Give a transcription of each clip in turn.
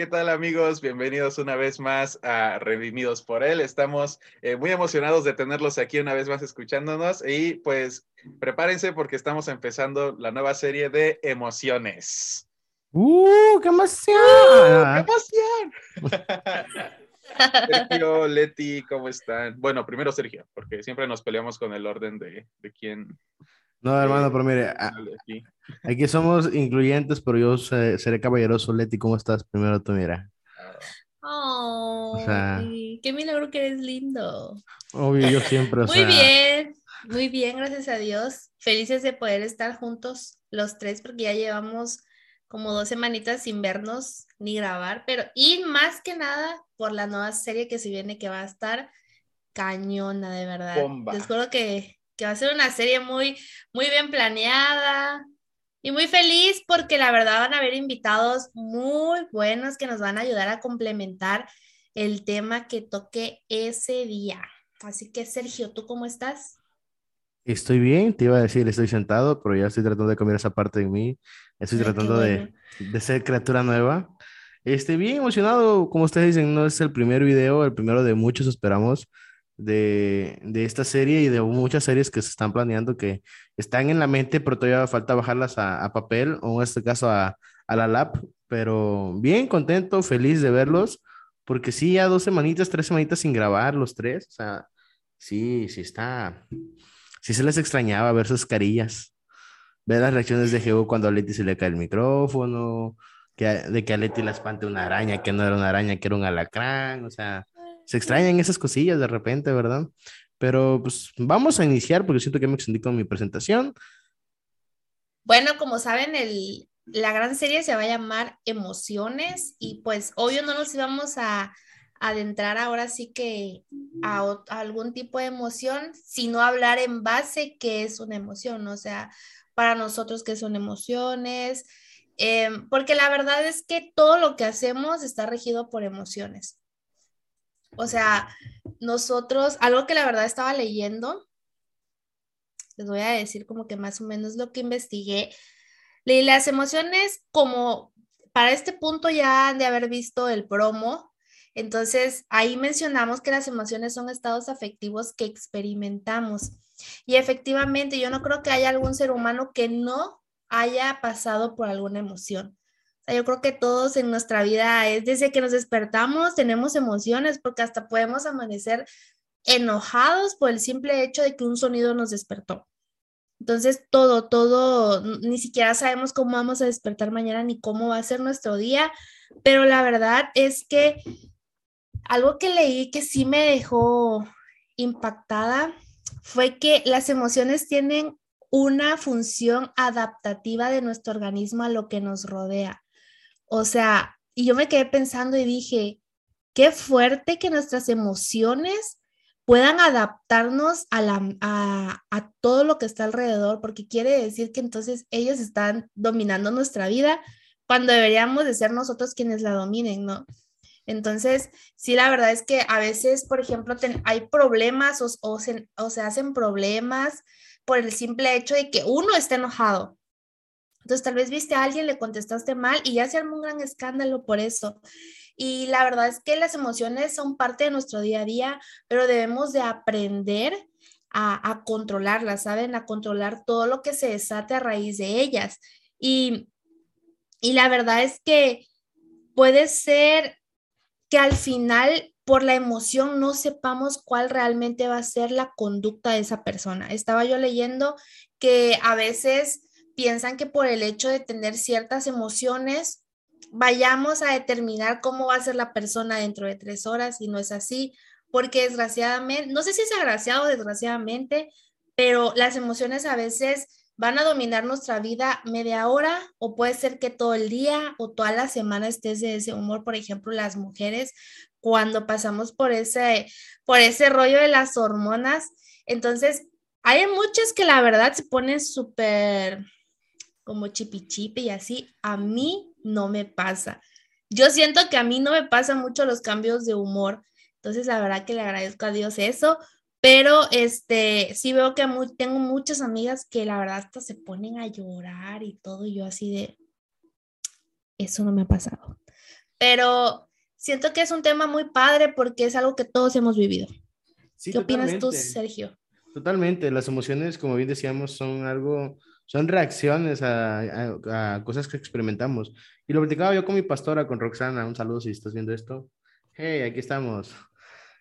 ¿qué tal amigos? Bienvenidos una vez más a Redimidos por Él. Estamos eh, muy emocionados de tenerlos aquí una vez más escuchándonos y pues prepárense porque estamos empezando la nueva serie de emociones. ¡Uh, qué emoción! ¡Qué emoción! Sergio, Leti, ¿cómo están? Bueno, primero Sergio, porque siempre nos peleamos con el orden de, de quién. No, hermano, pero mire, aquí. aquí. somos incluyentes, pero yo seré caballeroso. Leti, ¿cómo estás? Primero tú, mira. Oh, qué milagro que eres lindo. Obvio, yo siempre. muy bien, muy bien, gracias a Dios. Felices de poder estar juntos los tres, porque ya llevamos como dos semanitas sin vernos ni grabar, pero y más que nada por la nueva serie que se viene que va a estar cañona, de verdad. Les juro que, que va a ser una serie muy, muy bien planeada y muy feliz porque la verdad van a haber invitados muy buenos que nos van a ayudar a complementar el tema que toque ese día. Así que Sergio, ¿tú cómo estás? Estoy bien, te iba a decir, estoy sentado, pero ya estoy tratando de comer esa parte de mí. Estoy tratando de, de, ser criatura nueva. Estoy bien emocionado, como ustedes dicen, no es el primer video, el primero de muchos esperamos de, de esta serie y de muchas series que se están planeando que están en la mente, pero todavía falta bajarlas a, a papel o en este caso a, a la lab. Pero bien contento, feliz de verlos, porque sí, ya dos semanitas, tres semanitas sin grabar los tres, o sea, sí, sí está sí se les extrañaba ver sus carillas, ver las reacciones de Geo cuando a Leti se le cae el micrófono, que, de que a Leti la espante una araña, que no era una araña, que era un alacrán, o sea, se extrañan esas cosillas de repente, ¿verdad? Pero pues vamos a iniciar porque siento que me extendí con mi presentación. Bueno, como saben, el, la gran serie se va a llamar Emociones y pues obvio no nos íbamos a adentrar ahora sí que a, algún tipo de emoción, sino hablar en base qué es una emoción, o sea, para nosotros qué son emociones, em, porque la verdad es que todo lo que hacemos está regido por emociones. O sea, nosotros, algo que la verdad estaba leyendo, les voy a decir como que más o menos lo que investigué, leí las emociones como para este punto ya han de haber visto el promo entonces, ahí mencionamos que las emociones son estados afectivos que experimentamos. Y efectivamente, yo no creo que haya algún ser humano que no haya pasado por alguna emoción. Yo creo que todos en nuestra vida es desde que nos despertamos tenemos emociones porque hasta podemos amanecer enojados por el simple hecho de que un sonido nos despertó. Entonces, todo, todo, ni siquiera sabemos cómo vamos a despertar mañana ni cómo va a ser nuestro día, pero la verdad es que algo que leí que sí me dejó impactada fue que las emociones tienen una función adaptativa de nuestro organismo a lo que nos rodea. O sea, y yo me quedé pensando y dije, qué fuerte que nuestras emociones puedan adaptarnos a, la, a, todo lo que está alrededor, porque quiere decir que entonces ellos están dominando nuestra vida cuando deberíamos de ser nosotros quienes la dominen, ¿no? Entonces, sí, la verdad es que a veces, por ejemplo, hay problemas o, se, hacen problemas por el simple hecho de que uno está enojado. Entonces, tal vez viste a alguien, le contestaste mal y ya se armó un gran escándalo por eso. Y la verdad es que las emociones son parte de nuestro día a día, pero debemos de aprender a, a controlarlas, ¿saben? A controlar todo lo que se desate a raíz de ellas. Y, y la verdad es que puede ser que al final por la emoción no sepamos cuál realmente va a ser la conducta de esa persona. Estaba yo leyendo que a veces piensan que por el hecho de tener ciertas emociones vayamos a determinar cómo va a ser la persona dentro de tres horas y no es así, porque desgraciadamente, no sé si es agraciado o desgraciadamente, pero las emociones a veces van a dominar nuestra vida media hora o puede ser que todo el día o toda la semana estés de ese humor, por ejemplo, las mujeres cuando pasamos por ese por ese rollo de las hormonas, entonces hay muchas que la verdad se ponen súper como chipi chipi y así, a mí no me pasa. Yo siento que a mí no me pasan mucho los cambios de humor. Entonces, la verdad que le agradezco a Dios eso, pero este, sí veo que tengo muchas amigas que la verdad hasta se ponen a llorar y todo, y yo así de, eso no me ha pasado. pero siento que es un tema muy padre porque es algo que todos hemos vivido. ¿Qué opinas tú, Sergio? Totalmente, las emociones, como bien decíamos, son algo, son reacciones a, a, cosas que experimentamos. Y lo platicaba yo con mi pastora, con Roxana, un saludo si estás viendo esto. Hey, aquí estamos.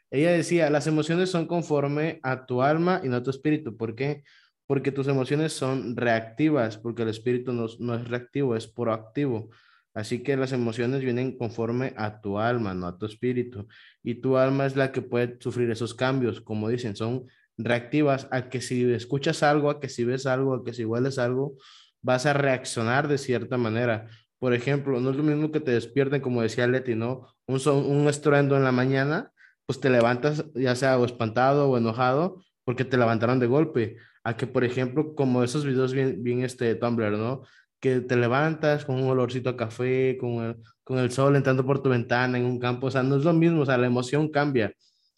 Ella decía, las emociones son conforme a tu alma y no a tu espíritu. ¿Por qué? Porque tus emociones son reactivas, porque el espíritu no, no es reactivo, es proactivo. Así que las emociones vienen conforme a tu alma, no a tu espíritu. Y tu alma es la que puede sufrir esos cambios, como dicen, son reactivas a que si escuchas algo, a que si ves algo, a que si hueles algo, vas a reaccionar de cierta manera. Por ejemplo, no es lo mismo que te despierten, como decía Leti, ¿no? Un, un estruendo en la mañana, pues te levantas ya sea o espantado o enojado porque te levantaron de golpe. A que, por ejemplo, como esos videos bien, bien este Tumblr, ¿no? que te levantas con un olorcito a café, con el, con el sol entrando por tu ventana en un campo, o sea, no es lo mismo, o sea, la emoción cambia.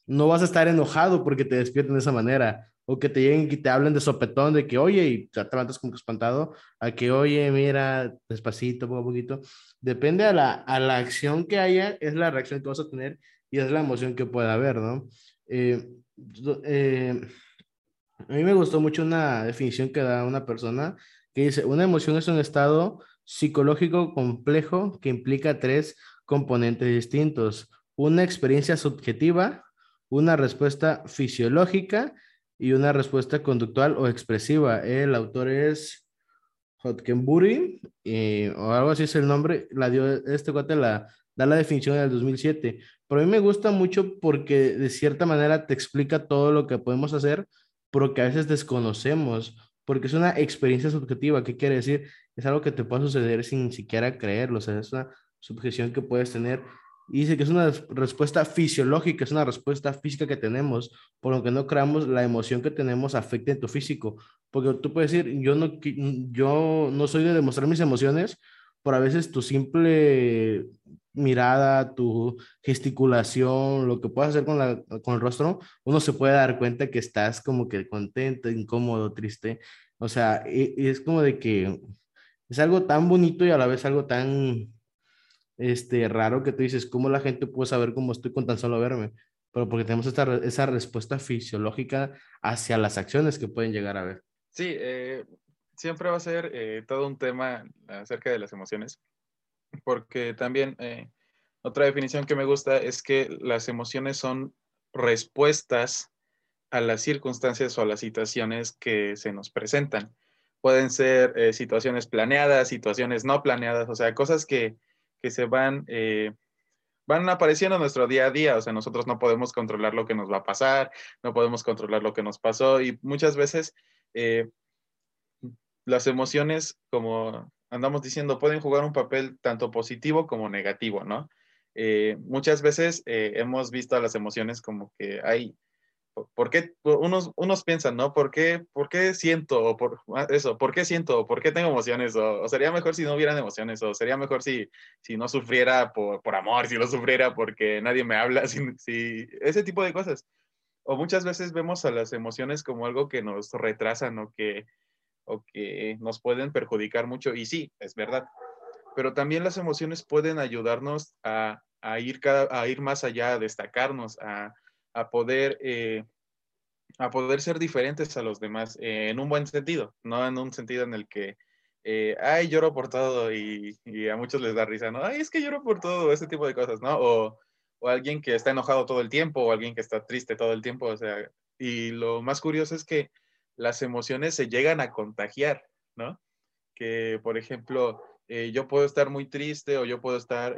No vas a estar enojado porque te despierten de esa manera, o que te lleguen y te hablen de sopetón, de que oye, y te levantas como espantado, a que oye, mira, despacito, poco a poquito. Depende a la, a la acción que haya, es la reacción que vas a tener y es la emoción que pueda haber, ¿no? Eh, eh, a mí me gustó mucho una definición que da una persona que dice, una emoción es un estado psicológico complejo que implica tres componentes distintos. Una experiencia subjetiva, una respuesta fisiológica y una respuesta conductual o expresiva. El autor es Hotkenbury, o algo así es el nombre, la dio, este cuate la, da la definición en el 2007. Pero a mí me gusta mucho porque de cierta manera te explica todo lo que podemos hacer, pero que a veces desconocemos porque es una experiencia subjetiva. ¿Qué quiere decir? Es algo que te puede suceder sin siquiera creerlo, o sea, es una subjeción que puedes tener. Y dice que es una respuesta fisiológica, es una respuesta física que tenemos, por lo que no creamos la emoción que tenemos afecta en tu físico. Porque tú puedes decir, yo no, yo no soy de demostrar mis emociones, pero a veces tu simple mirada, tu gesticulación, lo que puedas hacer con, la, con el rostro, uno se puede dar cuenta que estás como que contento, incómodo, triste. O sea, e, es como de que es algo tan bonito y a la vez algo tan este, raro que tú dices, ¿cómo la gente puede saber cómo estoy con tan solo verme? Pero porque tenemos esta, esa respuesta fisiológica hacia las acciones que pueden llegar a ver. Sí, eh, siempre va a ser eh, todo un tema acerca de las emociones porque también eh, otra definición que me gusta es que las emociones son respuestas a las circunstancias o a las situaciones que se nos presentan. Pueden ser situaciones planeadas, situaciones no planeadas, o sea, cosas que, se van, eh, van apareciendo en nuestro día a día. O sea, nosotros no podemos controlar lo que nos va a pasar, no podemos controlar lo que nos pasó y muchas veces las emociones, como andamos diciendo, pueden jugar un papel tanto positivo como negativo, ¿no? Eh, muchas veces eh, hemos visto a las emociones como que hay, ¿por qué? Unos, unos piensan, ¿no? ¿Por qué, por qué siento? O por ah, eso, ¿por qué siento? ¿Por qué tengo emociones? O, sería mejor si no hubieran emociones, o sería mejor si, si no sufriera por, por amor, si no sufriera porque nadie me habla, si, si, ese tipo de cosas. O muchas veces vemos a las emociones como algo que nos retrasan o que o que nos pueden perjudicar mucho. Y sí, es verdad. Pero también las emociones pueden ayudarnos a, ir, a ir más allá, a destacarnos, a, poder, eh, a poder ser diferentes a los demás eh, en un buen sentido, no en un sentido en el que, eh, ay, lloro por todo y, a muchos les da risa, ¿no? Ay, es que lloro por todo, ese tipo de cosas, ¿no? O, o alguien que está enojado todo el tiempo o alguien que está triste todo el tiempo, o sea, y lo más curioso es que las emociones se llegan a contagiar, ¿no? Que, por ejemplo, eh, yo puedo estar muy triste o yo puedo estar,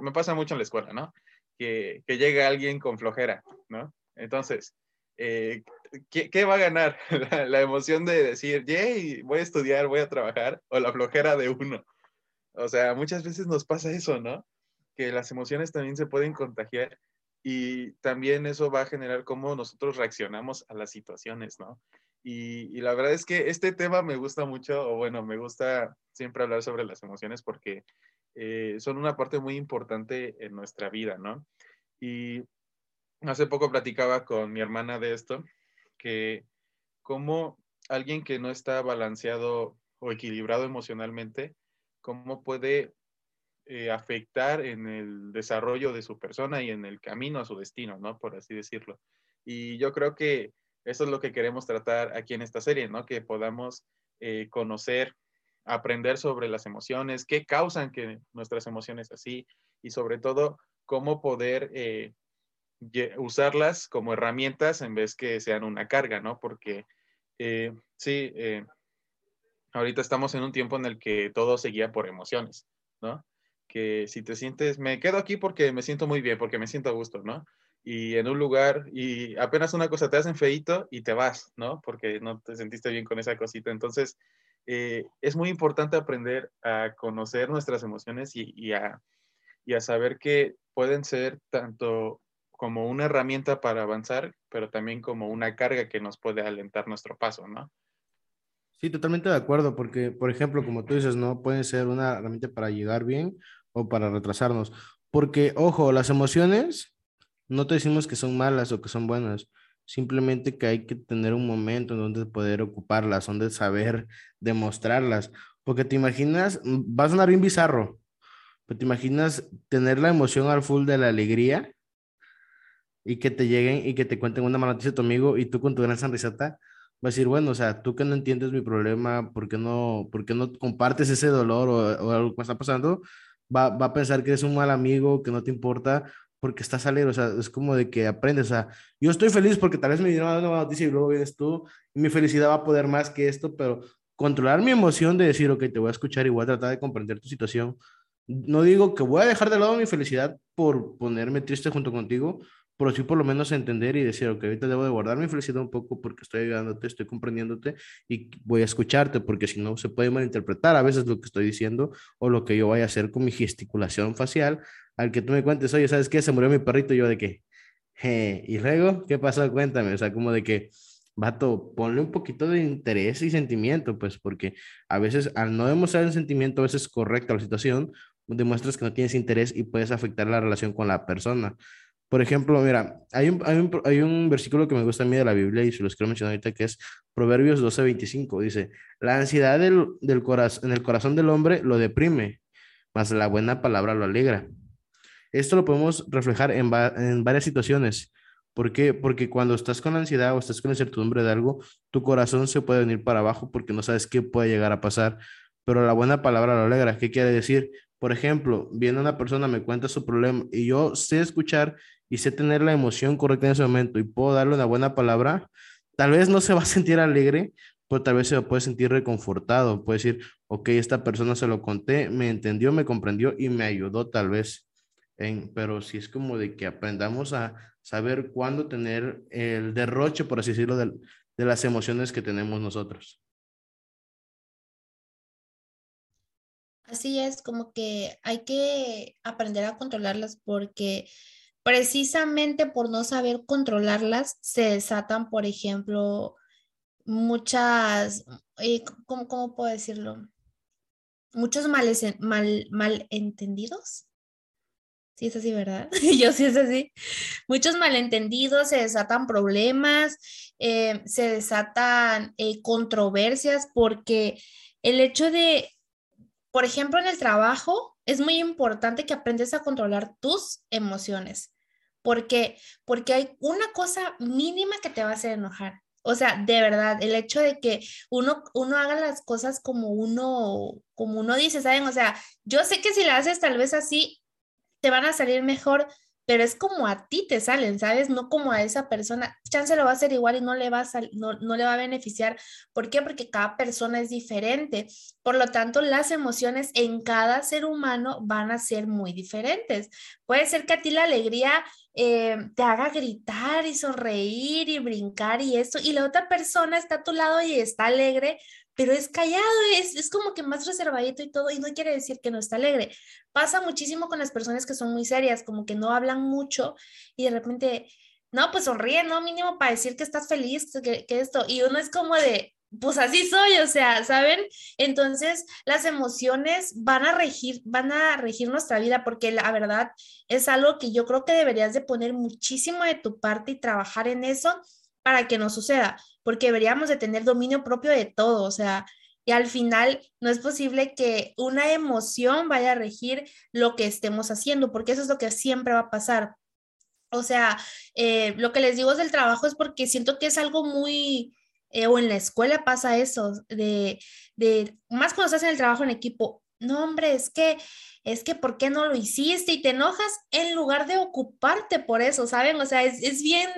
me pasa mucho en la escuela, ¿no? Que, llega alguien con flojera, ¿no? Entonces, eh, ¿qué, va a ganar? ¿La, emoción de decir, yay, voy a estudiar, voy a trabajar, o la flojera de uno. O sea, muchas veces nos pasa eso, ¿no? Que las emociones también se pueden contagiar y también eso va a generar cómo nosotros reaccionamos a las situaciones, ¿no? Y, la verdad es que este tema me gusta mucho, o bueno, me gusta siempre hablar sobre las emociones porque eh, son una parte muy importante en nuestra vida, ¿no? Y hace poco platicaba con mi hermana de esto, que como alguien que no está balanceado o equilibrado emocionalmente, cómo puede eh, afectar en el desarrollo de su persona y en el camino a su destino, ¿no? Por así decirlo. Y yo creo que eso es lo que queremos tratar aquí en esta serie, ¿no? Que podamos eh, conocer, aprender sobre las emociones, qué causan que nuestras emociones así y sobre todo cómo poder eh, usarlas como herramientas en vez que sean una carga, ¿no? Porque sí, ahorita estamos en un tiempo en el que todo se guía por emociones, ¿no? Que si te sientes, me quedo aquí porque me siento muy bien, porque me siento a gusto, ¿no? Y en un lugar, y apenas una cosa te hacen feito y te vas, ¿no? Porque no te sentiste bien con esa cosita. Entonces, eh, es muy importante aprender a conocer nuestras emociones y, a, y a saber que pueden ser tanto como una herramienta para avanzar, pero también como una carga que nos puede alentar nuestro paso, ¿no? Sí, totalmente de acuerdo, porque, por ejemplo, como tú dices, no puede ser una herramienta para llegar bien o para retrasarnos, porque, ojo, las emociones no te decimos que son malas o que son buenas, simplemente que hay que tener un momento en donde poder ocuparlas, donde saber demostrarlas, porque te imaginas, mm, va a sonar bien bizarro, pero te imaginas tener la emoción al full de la alegría y que te lleguen y que te cuenten una mala noticia a tu amigo y tú con tu gran sonrisata va a decir, bueno, o sea, tú que no entiendes mi problema, ¿por qué no, por qué no compartes ese dolor o, algo que está pasando? Va, va, a pensar que eres un mal amigo, que no te importa, porque estás alegre, o sea, es como de que aprendes, o sea, yo estoy feliz porque tal vez me dieron una noticia y luego vienes tú, mi felicidad va a poder más que esto, pero controlar mi emoción de decir, ok, te voy a escuchar y voy a tratar de comprender tu situación. No digo que voy a dejar de lado mi felicidad por ponerme triste junto contigo, pero sí por lo menos entender y decir, ok, ahorita debo de guardar mi felicidad un poco porque estoy ayudándote, estoy comprendiéndote y voy a escucharte porque si no se puede malinterpretar a veces lo que estoy diciendo o lo que yo vaya a hacer con mi gesticulación facial al que tú me cuentes, oye, ¿sabes qué? Se murió mi perrito y yo de qué. y luego, ¿qué pasó? Cuéntame, o sea, como de que, vato, ponle un poquito de interés y sentimiento, pues porque a veces al no demostrar el sentimiento, a veces correcto a la situación, demuestras que no tienes interés y puedes afectar la relación con la persona. Por ejemplo, mira, hay un, hay un, hay un versículo que me gusta a mí de la Biblia y se los quiero mencionar ahorita que es Proverbios 12:25. Dice, la ansiedad del, del corazón, en el corazón del hombre lo deprime, mas la buena palabra lo alegra. Esto lo podemos reflejar en, en varias situaciones. ¿Por qué? Porque cuando estás con ansiedad o estás con incertidumbre de algo, tu corazón se puede venir para abajo porque no sabes qué puede llegar a pasar. Pero la buena palabra lo alegra. ¿Qué quiere decir? Por ejemplo, viene una persona, me cuenta su problema y yo sé escuchar y sé tener la emoción correcta en ese momento y puedo darle una buena palabra, tal vez no se va a sentir alegre, pero tal vez se puede sentir reconfortado. Puede decir, ok, esta persona se lo conté, me entendió, me comprendió y me ayudó tal vez. En, pero si es como de que aprendamos a saber cuándo tener el derroche, por así decirlo, de, de las emociones que tenemos nosotros. Así es, como que hay que aprender a controlarlas porque precisamente por no saber controlarlas se desatan, por ejemplo, muchas, eh, ¿cómo, ¿cómo, puedo decirlo? Muchos males, mal, malentendidos. Sí, es así, ¿verdad? Yo sí es así. Muchos malentendidos, se desatan problemas, eh, se desatan eh, controversias porque el hecho de por ejemplo, en el trabajo es muy importante que aprendes a controlar tus emociones. porque Porque hay una cosa mínima que te va a hacer enojar. O sea, de verdad, el hecho de que uno, uno haga las cosas como uno, como uno dice, ¿saben? O sea, yo sé que si la haces tal vez así, te van a salir mejor, pero es como a ti te salen, ¿sabes? No como a esa persona. Chance lo va a hacer igual y no le va a, no, no le va a beneficiar. ¿Por qué? Porque cada persona es diferente. Por lo tanto, las emociones en cada ser humano van a ser muy diferentes. Puede ser que a ti la alegría eh, te haga gritar y sonreír y brincar y esto, y la otra persona está a tu lado y está alegre, pero es callado, es, es como que más reservadito y todo, y no quiere decir que no está alegre. Pasa muchísimo con las personas que son muy serias, como que no hablan mucho y de repente, no, pues sonríe, ¿no? Mínimo para decir que estás feliz, que, que esto, y uno es como de, pues así soy, o sea, ¿saben? Entonces, las emociones van a regir, van a regir nuestra vida porque la verdad es algo que yo creo que deberías de poner muchísimo de tu parte y trabajar en eso para que no suceda porque deberíamos de tener dominio propio de todo, o sea, Y al final no es posible que una emoción vaya a regir lo que estemos haciendo, porque eso es lo que siempre va a pasar. O sea, eh, lo que les digo del trabajo es porque siento que es algo muy, eh, o en la escuela pasa eso, de, de, más cuando estás en el trabajo en equipo, no, hombre, es que, es que, ¿por qué no lo hiciste? Y te enojas en lugar de ocuparte por eso, ¿saben? O sea, es, es bien,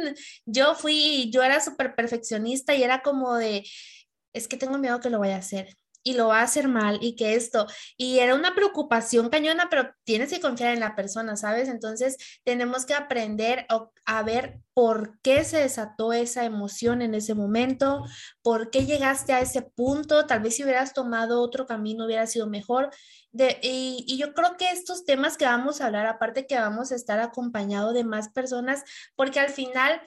yo fui, yo era súper perfeccionista y era como de, es que tengo miedo que lo vaya a hacer y lo va a hacer mal y que esto, y era una preocupación cañona, pero tienes que confiar en la persona, ¿sabes? Entonces tenemos que aprender a ver por qué se desató esa emoción en ese momento, por qué llegaste a ese punto, tal vez si hubieras tomado otro camino hubiera sido mejor. De, y, y yo creo que estos temas que vamos a hablar, aparte que vamos a estar acompañados de más personas, porque al final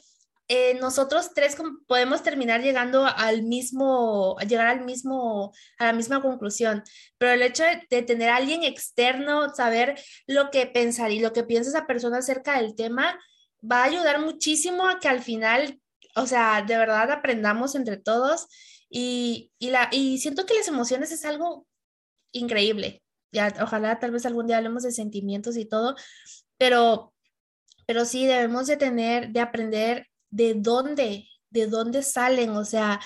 eh, nosotros tres podemos terminar llegando al mismo, llegar al mismo, a la misma conclusión, pero el hecho de, tener a alguien externo, saber lo que pensar y lo que piensa esa persona acerca del tema, va a ayudar muchísimo a que al final, o sea, de verdad aprendamos entre todos y, y, la, y siento que las emociones es algo increíble. Ya, ojalá tal vez algún día hablemos de sentimientos y todo, pero, pero sí debemos de tener, de aprender de dónde, de dónde salen, o sea,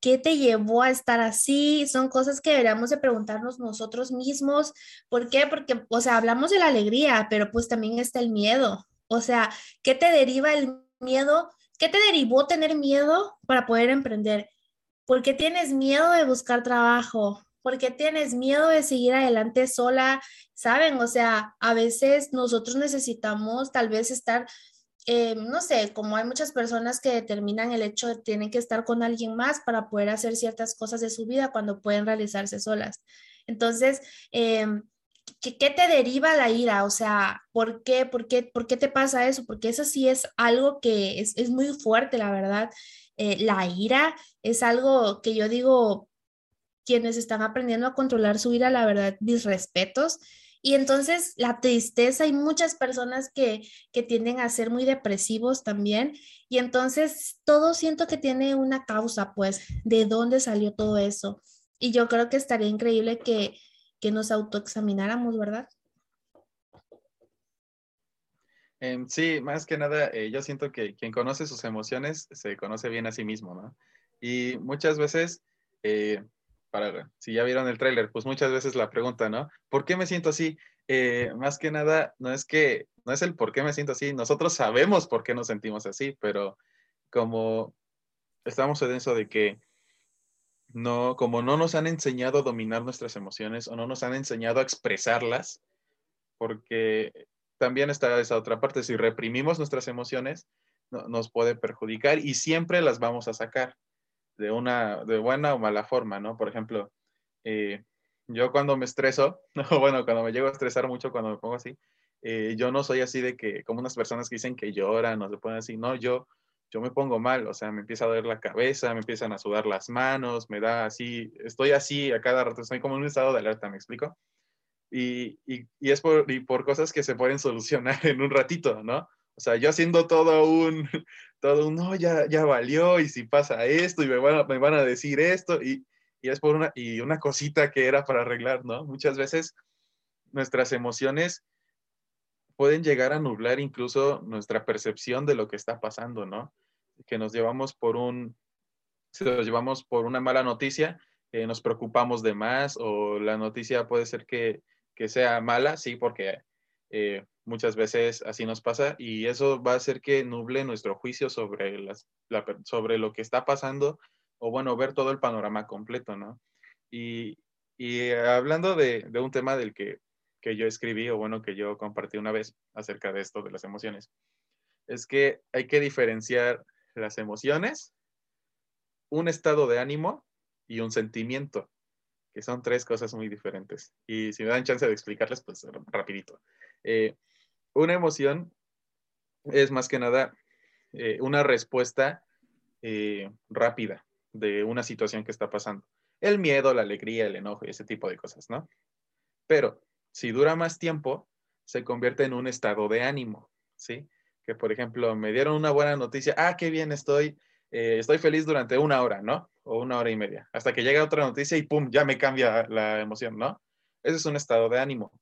¿qué te llevó a estar así? Son cosas que deberíamos de preguntarnos nosotros mismos. ¿Por qué? Porque, o sea, hablamos de la alegría, pero pues también está el miedo. O sea, ¿qué te deriva el miedo? ¿Qué te derivó tener miedo para poder emprender? ¿Por qué tienes miedo de buscar trabajo? ¿Por qué tienes miedo de seguir adelante sola? ¿Saben? O sea, a veces nosotros necesitamos tal vez estar eh, no sé, como hay muchas personas que determinan el hecho de que tienen que estar con alguien más para poder hacer ciertas cosas de su vida cuando pueden realizarse solas. Entonces, eh, ¿qué, te deriva la ira? O sea, ¿por qué, por qué, por qué te pasa eso? Porque eso sí es algo que es, muy fuerte, la verdad. Eh, la ira es algo que yo digo, quienes están aprendiendo a controlar su ira, la verdad, mis respetos y entonces la tristeza, hay muchas personas que, que tienden a ser muy depresivos también. Y entonces todo siento que tiene una causa, pues, de dónde salió todo eso. Y yo creo que estaría increíble que, que nos autoexamináramos, ¿verdad? Em, sí, más que nada, eh, yo siento que quien conoce sus emociones se conoce bien a sí mismo, ¿no? Y muchas veces eh, para, si ya vieron el tráiler, pues muchas veces la pregunta, ¿no? ¿Por qué me siento así? Eh, más que nada, no es que, no es el por qué me siento así, nosotros sabemos por qué nos sentimos así, pero como estamos en eso de que no, como no nos han enseñado a dominar nuestras emociones o no nos han enseñado a expresarlas, porque también está esa otra parte, si reprimimos nuestras emociones, nos puede perjudicar y siempre las vamos a sacar de una, de buena o mala forma, ¿no? Por ejemplo, eh, yo cuando me estreso, bueno, cuando me llego a estresar mucho, cuando me pongo así, eh, yo no soy así de que, como unas personas que dicen que lloran o se ponen así, no, yo, yo me pongo mal, o sea, me empieza a doler la cabeza, me empiezan a sudar las manos, me da así, estoy así a cada rato, estoy como en un estado de alerta, ¿me explico? Y, y, y es por, y por cosas que se pueden solucionar en un ratito, ¿no? O sea, yo haciendo todo un, todo un, no, ya, ya valió, y si pasa esto, y me van a, me van a decir esto, y, y, es por una, y una cosita que era para arreglar, ¿no? Muchas veces nuestras emociones pueden llegar a nublar incluso nuestra percepción de lo que está pasando, ¿no? Que nos llevamos por un, si nos llevamos por una mala noticia, eh, nos preocupamos de más, o la noticia puede ser que, que sea mala, sí, porque eh, muchas veces así nos pasa y eso va a hacer que nuble nuestro juicio sobre, las, sobre lo que está pasando o bueno, ver todo el panorama completo, ¿no? Y, y hablando de, de, un tema del que, que yo escribí o bueno, que yo compartí una vez acerca de esto de las emociones, es que hay que diferenciar las emociones, un estado de ánimo y un sentimiento, que son tres cosas muy diferentes. Y si me dan chance de explicarles, pues rapidito. Eh, una emoción es más que nada eh, una respuesta eh, rápida de una situación que está pasando. El miedo, la alegría, el enojo y ese tipo de cosas, ¿no? Pero si dura más tiempo, se convierte en un estado de ánimo, ¿sí? Que por ejemplo, me dieron una buena noticia, ah, qué bien estoy, estoy feliz durante una hora, ¿no? o una hora y media, hasta que llega otra noticia y pum, ya me cambia la emoción, ¿no? Ese es un estado de ánimo.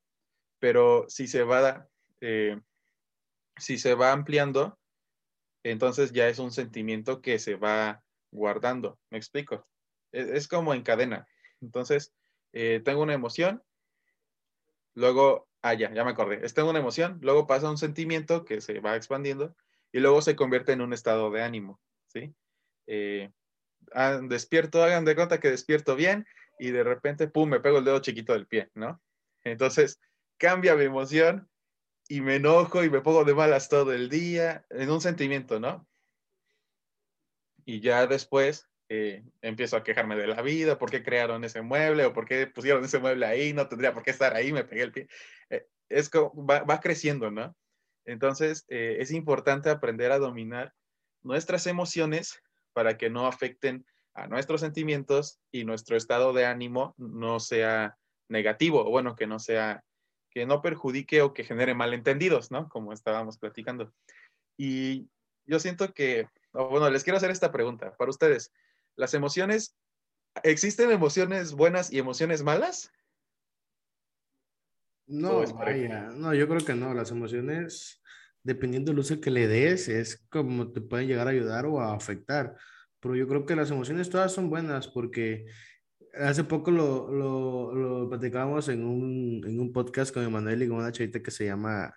Pero si se va, eh, si se va ampliando, entonces ya es un sentimiento que se va guardando. ¿Me explico? Es, como en cadena. Entonces, eh, tengo una emoción, luego, ah, ya, ya me acordé. Tengo una emoción, luego pasa un sentimiento que se va expandiendo y luego se convierte en un estado de ánimo, ¿sí? Eh, ah, despierto, hagan de cuenta que despierto bien y de repente, pum, me pego el dedo chiquito del pie, ¿no? Entonces, cambia mi emoción y me enojo y me pongo de malas todo el día, en un sentimiento, ¿no? Y ya después eh, empiezo a quejarme de la vida, por qué crearon ese mueble o por qué pusieron ese mueble ahí, no tendría por qué estar ahí, me pegué el pie. Eh, es como, va, creciendo, ¿no? Entonces, eh, es importante aprender a dominar nuestras emociones para que no afecten a nuestros sentimientos y nuestro estado de ánimo no sea negativo, o bueno, que no sea, que no perjudique o que genere malentendidos, ¿no? Como estábamos platicando. Y yo siento que, bueno, les quiero hacer esta pregunta para ustedes las emociones, ¿existen emociones buenas y emociones malas? No, vaya, no, yo creo que no. Las emociones, dependiendo del uso que le des, es como te pueden llegar a ayudar o a afectar. Pero yo creo que las emociones todas son buenas porque hace poco lo, lo, lo platicábamos en un, en un podcast con Emanuel y con una chavita que se llama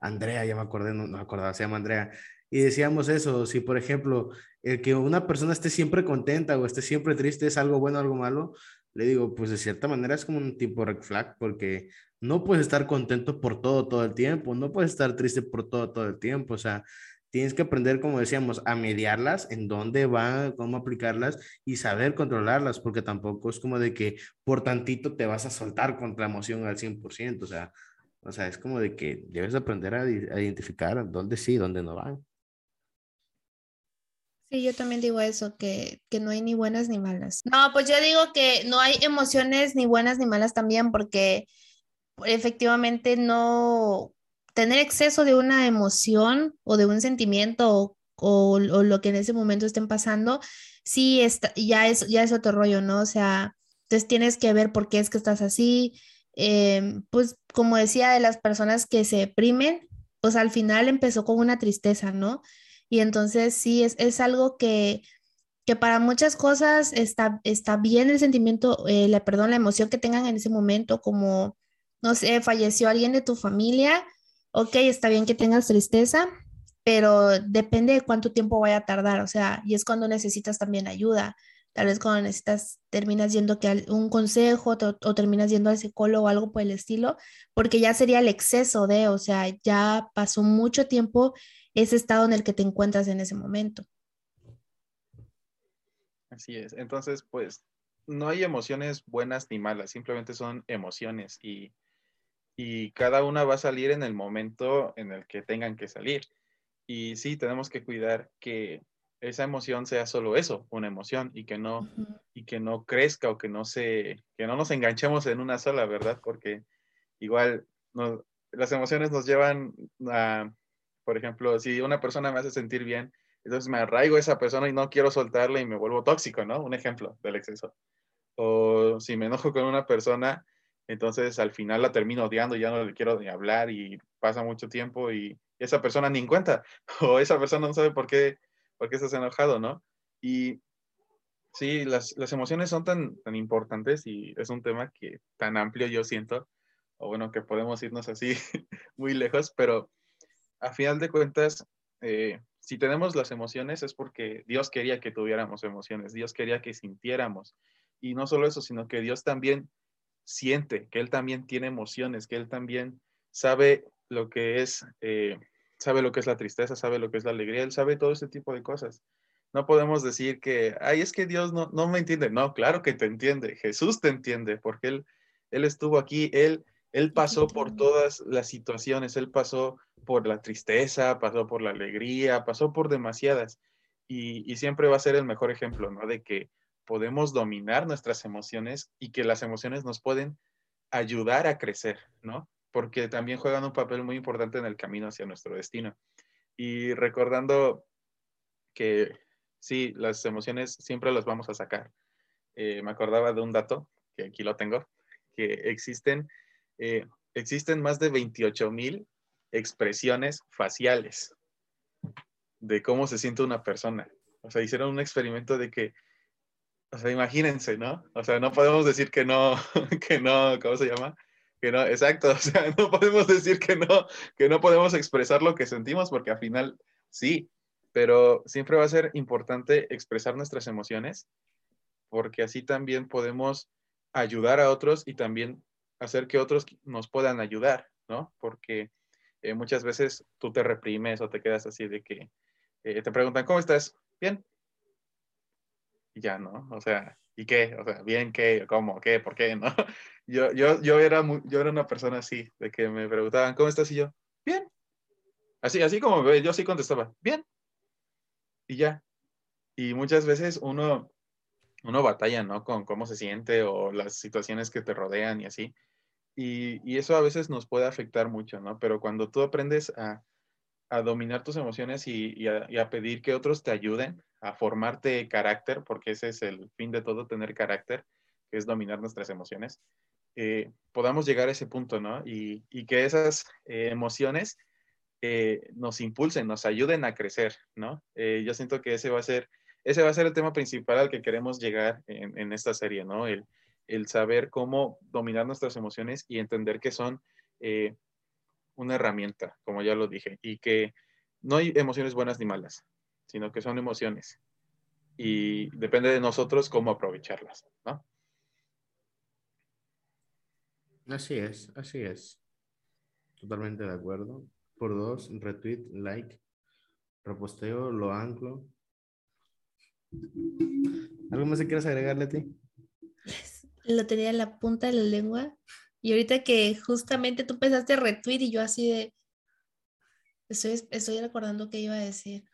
Andrea, ya me acordé, no, no me acordaba, se llama Andrea. Y decíamos eso, si por ejemplo, el que una persona esté siempre contenta o esté siempre triste es algo bueno algo malo, le digo, pues de cierta manera es como un tipo red flag, porque no puedes estar contento por todo, todo el tiempo, no puedes estar triste por todo, todo el tiempo, o sea, tienes que aprender, como decíamos, a mediarlas, en dónde van, cómo aplicarlas y saber controlarlas, porque tampoco es como de que por tantito te vas a soltar contra la emoción al 100%, o sea, o sea, es como de que debes aprender a, a identificar dónde sí, dónde no van. Sí, yo también digo eso, que, que no hay ni buenas ni malas. No, pues yo digo que no hay emociones ni buenas ni malas también, porque efectivamente no tener exceso de una emoción o de un sentimiento o, lo que en ese momento estén pasando, sí, está, ya, es, ya es otro rollo, ¿no? O sea, entonces tienes que ver por qué es que estás así. Em, pues como decía, de las personas que se deprimen, pues al final empezó con una tristeza, ¿no? Y entonces sí, es, es algo que, que para muchas cosas está, está bien el sentimiento, eh, la, perdón, la emoción que tengan en ese momento, como, no sé, falleció alguien de tu familia, ok, está bien que tengas tristeza, pero depende de cuánto tiempo vaya a tardar, o sea, y es cuando necesitas también ayuda. Tal vez cuando necesitas, terminas yendo que un consejo o terminas yendo al psicólogo o algo por el estilo, porque ya sería el exceso de, o sea, ya pasó mucho tiempo ese estado en el que te encuentras en ese momento. Así es. Entonces, pues, no hay emociones buenas ni malas, simplemente son emociones y, y cada una va a salir en el momento en el que tengan que salir. Y sí, tenemos que cuidar que esa emoción sea solo eso, una emoción, y que no, y que no crezca o que no se, que no nos enganchemos en una sola, ¿verdad? Porque igual las emociones nos llevan a, por ejemplo, si una persona me hace sentir bien, entonces me arraigo a esa persona y no quiero soltarla y me vuelvo tóxico, ¿no? Un ejemplo del exceso. O si me enojo con una persona, entonces al final la termino odiando, ya no le quiero ni hablar y pasa mucho tiempo y esa persona ni en cuenta, o esa persona no sabe por qué, por qué estás enojado, ¿no? Y sí, las, las emociones son tan, tan importantes y es un tema que tan amplio yo siento, o bueno, que podemos irnos así muy lejos, pero a final de cuentas, eh, si tenemos las emociones es porque Dios quería que tuviéramos emociones, Dios quería que sintiéramos. Y no solo eso, sino que Dios también siente, que Él también tiene emociones, que Él también sabe lo que es, eh, sabe lo que es la tristeza, sabe lo que es la alegría, Él sabe todo ese tipo de cosas. No podemos decir que, ay, es que Dios no, no me entiende. No, claro que te entiende. Jesús te entiende porque Él, él estuvo aquí, Él, él pasó por todas las situaciones, Él pasó por la tristeza, pasó por la alegría, pasó por demasiadas. Y, siempre va a ser el mejor ejemplo, ¿no? De que podemos dominar nuestras emociones y que las emociones nos pueden ayudar a crecer, ¿no? Porque también juegan un papel muy importante en el camino hacia nuestro destino. Y recordando que sí, las emociones siempre las vamos a sacar. Eh, me acordaba de un dato, que aquí lo tengo, que existen, eh, existen más de 28 mil expresiones faciales de cómo se siente una persona. O sea, hicieron un experimento de que, o sea, imagínense, ¿no? O sea, no podemos decir que no, que no, ¿cómo se llama? Que no, exacto, o sea, no podemos decir que no, que no podemos expresar lo que sentimos porque al final sí, pero siempre va a ser importante expresar nuestras emociones porque así también podemos ayudar a otros y también hacer que otros nos puedan ayudar, ¿no? Porque eh, muchas veces tú te reprimes o te quedas así de que eh, te preguntan, ¿cómo estás? Bien. Y ya, ¿no? O sea, ¿y qué? O sea, ¿bien qué? ¿Cómo? ¿Qué? ¿Por qué? ¿No? Yo, yo, yo, era, yo era una persona así, de que me preguntaban, ¿cómo estás? Y yo, bien. Así, así como yo sí contestaba, bien. Y ya. Y muchas veces uno, uno batalla, ¿no? Con cómo se siente o las situaciones que te rodean y así. Y, y eso a veces nos puede afectar mucho, ¿no? Pero cuando tú aprendes a, a dominar tus emociones y, a, pedir que otros te ayuden a formarte carácter, porque ese es el fin de todo, tener carácter, es dominar nuestras emociones, eh, podamos llegar a ese punto, ¿no? Y, que esas eh, emociones eh, nos impulsen, nos ayuden a crecer, ¿no? yo siento que ese va a ser, ese va a ser el tema principal al que queremos llegar en, esta serie, ¿no? El, el, saber cómo dominar nuestras emociones y entender que son una herramienta, como ya lo dije, y que no hay emociones buenas ni malas, sino que son emociones. Y depende de nosotros cómo aprovecharlas, ¿no? Así es, así es. Totalmente de acuerdo. Por dos, retweet, like, reposteo, lo anclo. ¿Algo más que quieras agregarle a ti? Lo tenía en la punta de la lengua y ahorita que justamente tú empezaste a retweet y yo así de, estoy, estoy recordando qué iba a decir.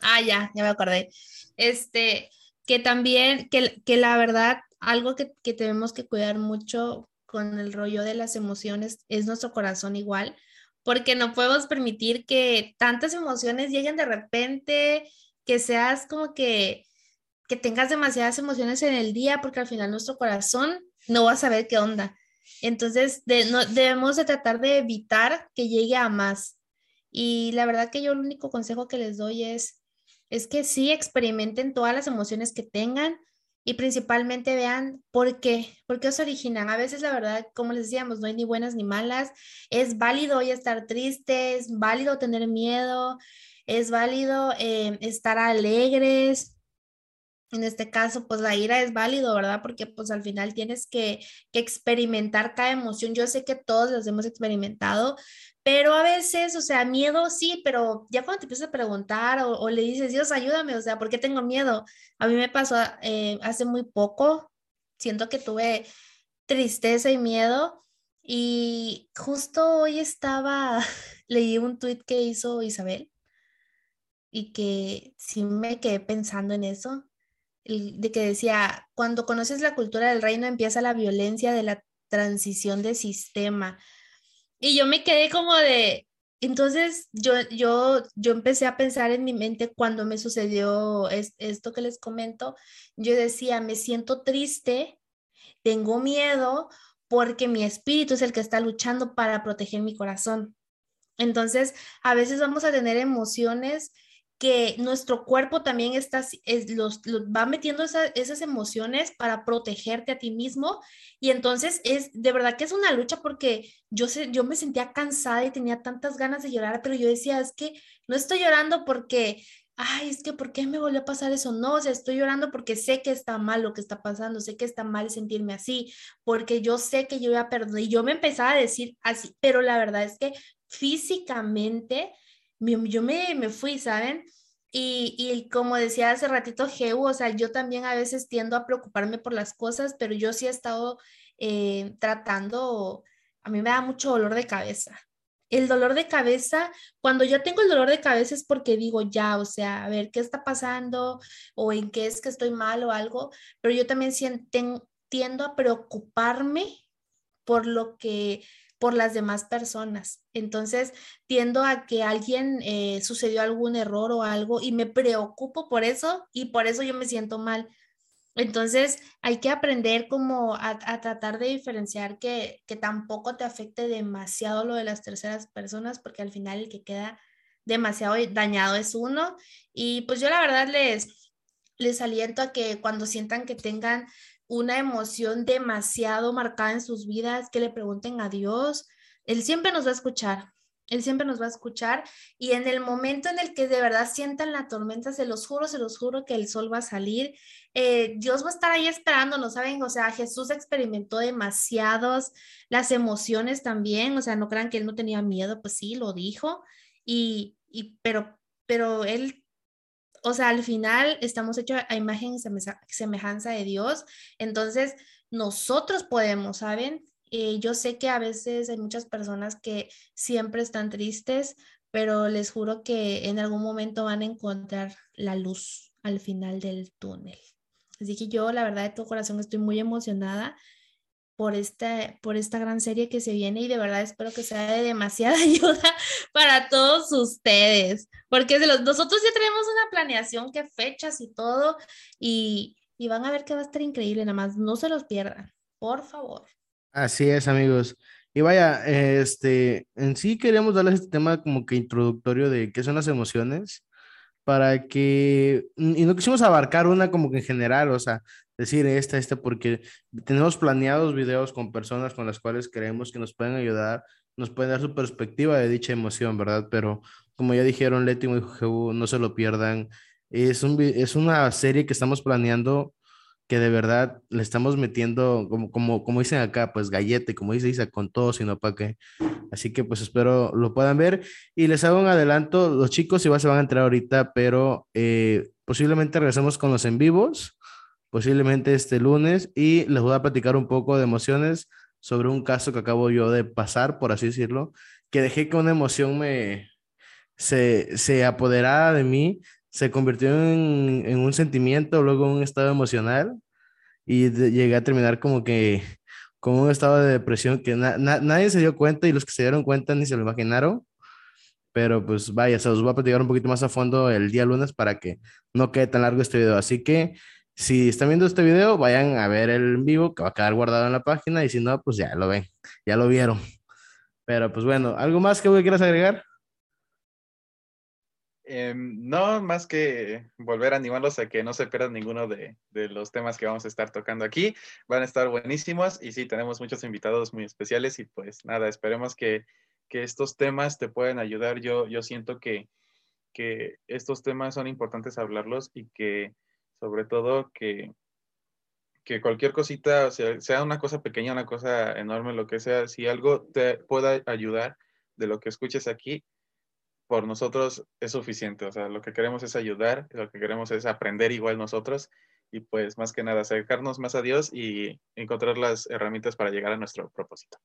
Ah, ya, ya me acordé. Este, que también, que, que la verdad, algo que, que tenemos que cuidar mucho con el rollo de las emociones es nuestro corazón igual, porque no podemos permitir que tantas emociones lleguen de repente, que seas como que, que tengas demasiadas emociones en el día, porque al final nuestro corazón no va a saber qué onda. Entonces, no, debemos de tratar de evitar que llegue a más. Y la verdad que yo el único consejo que les doy es, es que sí experimenten todas las emociones que tengan y principalmente vean por qué, por qué se originan. A veces la verdad, como les decíamos, no hay ni buenas ni malas. Es válido hoy estar triste, es válido tener miedo, es válido eh, estar alegres, en este caso, pues la ira es válido, ¿verdad? Porque pues al final tienes que, experimentar cada emoción. Yo sé que todos las hemos experimentado, pero a veces, o sea, miedo sí, pero ya cuando te empiezas a preguntar o, le dices, Dios, ayúdame, o sea, ¿por qué tengo miedo? A mí me pasó eh, hace muy poco, siento que tuve tristeza y miedo y justo hoy estaba, leí un tweet que hizo Isabel y que sí me quedé pensando en eso de que decía, cuando conoces la cultura del reino empieza la violencia de la transición de sistema. Y yo me quedé como de, entonces yo, yo, yo empecé a pensar en mi mente cuando me sucedió esto que les comento, yo decía, me siento triste, tengo miedo porque mi espíritu es el que está luchando para proteger mi corazón. Entonces, a veces vamos a tener emociones que nuestro cuerpo también está, es, los, va metiendo esas emociones para protegerte a ti mismo y entonces es de verdad que es una lucha porque yo, sé, yo me sentía cansada y tenía tantas ganas de llorar, pero yo decía, es que no estoy llorando porque, ay, es que ¿por qué me volvió a pasar eso? No, o sea, estoy llorando porque sé que está mal lo que está pasando, sé que está mal sentirme así, porque yo sé que yo a perder y yo me empezaba a decir así, pero la verdad es que físicamente yo me, me fui, ¿saben? Y, y, como decía hace ratito Geu, o sea, yo también a veces tiendo a preocuparme por las cosas, pero yo sí he estado eh, tratando, a mí me da mucho dolor de cabeza. El dolor de cabeza, cuando yo tengo el dolor de cabeza es porque digo ya, o sea, a ver qué está pasando o en qué es que estoy mal o algo, pero yo también tiendo a preocuparme por lo que por las demás personas. Entonces, tiendo a que alguien eh, sucedió algún error o algo y me preocupo por eso y por eso yo me siento mal. Entonces, hay que aprender como a, tratar de diferenciar que, que, tampoco te afecte demasiado lo de las terceras personas, porque al final el que queda demasiado dañado es uno. Y pues yo la verdad les, les aliento a que cuando sientan que tengan una emoción demasiado marcada en sus vidas, que le pregunten a Dios. Él siempre nos va a escuchar. Él siempre nos va a escuchar y en el momento en el que de verdad sientan la tormenta, se los juro, se los juro que el sol va a salir. Eh, Dios va a estar ahí esperándonos, ¿saben? O sea, Jesús experimentó demasiados, las emociones también, o sea, no crean que él no tenía miedo, pues sí, lo dijo, y, y pero, pero él o sea, al final estamos hechos a imagen y semejanza de Dios, entonces nosotros podemos, ¿saben? Eh, yo sé que a veces hay muchas personas que siempre están tristes, pero les juro que en algún momento van a encontrar la luz al final del túnel. Así que yo, la verdad, de todo corazón estoy muy emocionada por esta, por esta gran serie que se viene y de verdad espero que sea de demasiada ayuda para todos ustedes, porque de los, nosotros ya tenemos una planeación, qué fechas y todo, y, y van a ver que va a estar increíble, nada más no se los pierdan, por favor. Así es, amigos. Y vaya, este, en sí queríamos darles este tema como que introductorio de qué son las emociones, para que, y no quisimos abarcar una como que en general, o sea, decir esta, esta, porque tenemos planeados videos con personas con las cuales creemos que nos pueden ayudar, nos pueden dar su perspectiva de dicha emoción, ¿verdad? Pero como ya dijeron Leti y no se lo pierdan. Es, un, es una serie que estamos planeando que de verdad le estamos metiendo, como, como, como dicen acá, pues gallete, como dice Isa, con todo, sino para qué. Así que pues espero lo puedan ver. Y les hago un adelanto, los chicos igual se van a entrar ahorita, pero eh, posiblemente regresemos con los en vivos posiblemente este lunes, y les voy a platicar un poco de emociones sobre un caso que acabo yo de pasar, por así decirlo, que dejé que una emoción me se, se apoderara de mí, se convirtió en, en un sentimiento, luego un estado emocional, y llegué a terminar como que con un estado de depresión que nadie se dio cuenta y los que se dieron cuenta ni se lo imaginaron. Pero pues vaya, se los voy a platicar un poquito más a fondo el día lunes para que no quede tan largo este video. Así que si están viendo este video, vayan a ver el vivo que va a quedar guardado en la página y si no, pues ya lo ven, ya lo vieron. Pero pues bueno, ¿algo más que quieras agregar? Em, no, más que volver a animarlos a que no se pierdan ninguno de, los temas que vamos a estar tocando aquí. Van a estar buenísimos y sí, tenemos muchos invitados muy especiales y pues nada, esperemos que, que estos temas te puedan ayudar. Yo, yo siento que, que estos temas son importantes hablarlos y que sobre todo que, que cualquier cosita, o sea, sea una cosa pequeña, una cosa enorme, lo que sea, si algo te pueda ayudar de lo que escuches aquí, por nosotros es suficiente. O sea, lo que queremos es ayudar, lo que queremos es aprender igual nosotros y pues más que nada acercarnos más a Dios y encontrar las herramientas para llegar a nuestro propósito.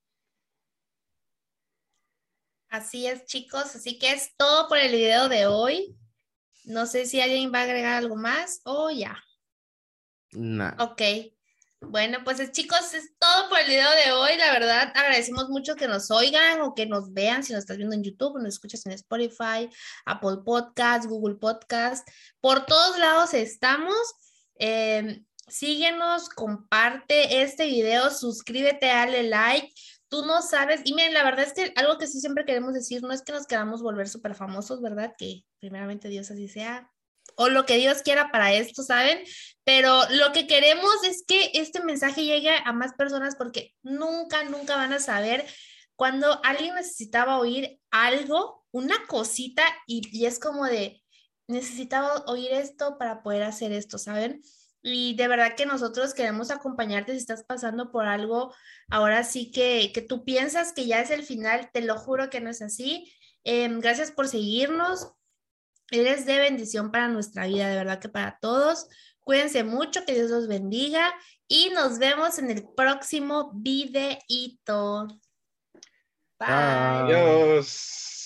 Así es, chicos. Así que es todo por el video de hoy. No sé si alguien va a agregar algo más o ya. No. Ok. Bueno, pues chicos, es todo por el video de hoy. La verdad, agradecemos mucho que nos oigan o que nos vean si nos estás viendo en YouTube, nos escuchas en Spotify, Apple Podcast, Google Podcast. Por todos lados estamos. Em, síguenos, comparte este video, suscríbete, dale like. Tú no sabes, y miren, la verdad es que algo que sí siempre queremos decir, no es que nos queramos volver súper famosos, ¿verdad? Que primeramente Dios así sea, o lo que Dios quiera para esto, ¿saben? Pero lo que queremos es que este mensaje llegue a más personas porque nunca, nunca van a saber cuando alguien necesitaba oír algo, una cosita, y, y es como de, necesitaba oír esto para poder hacer esto, ¿saben? Y de verdad que nosotros queremos acompañarte si estás pasando por algo, ahora sí que, que tú piensas que ya es el final, te lo juro que no es así. Em, gracias por seguirnos, Eres de bendición para nuestra vida, de verdad que para todos. Cuídense mucho, que Dios los bendiga y nos vemos en el próximo videito. Bye. Adiós.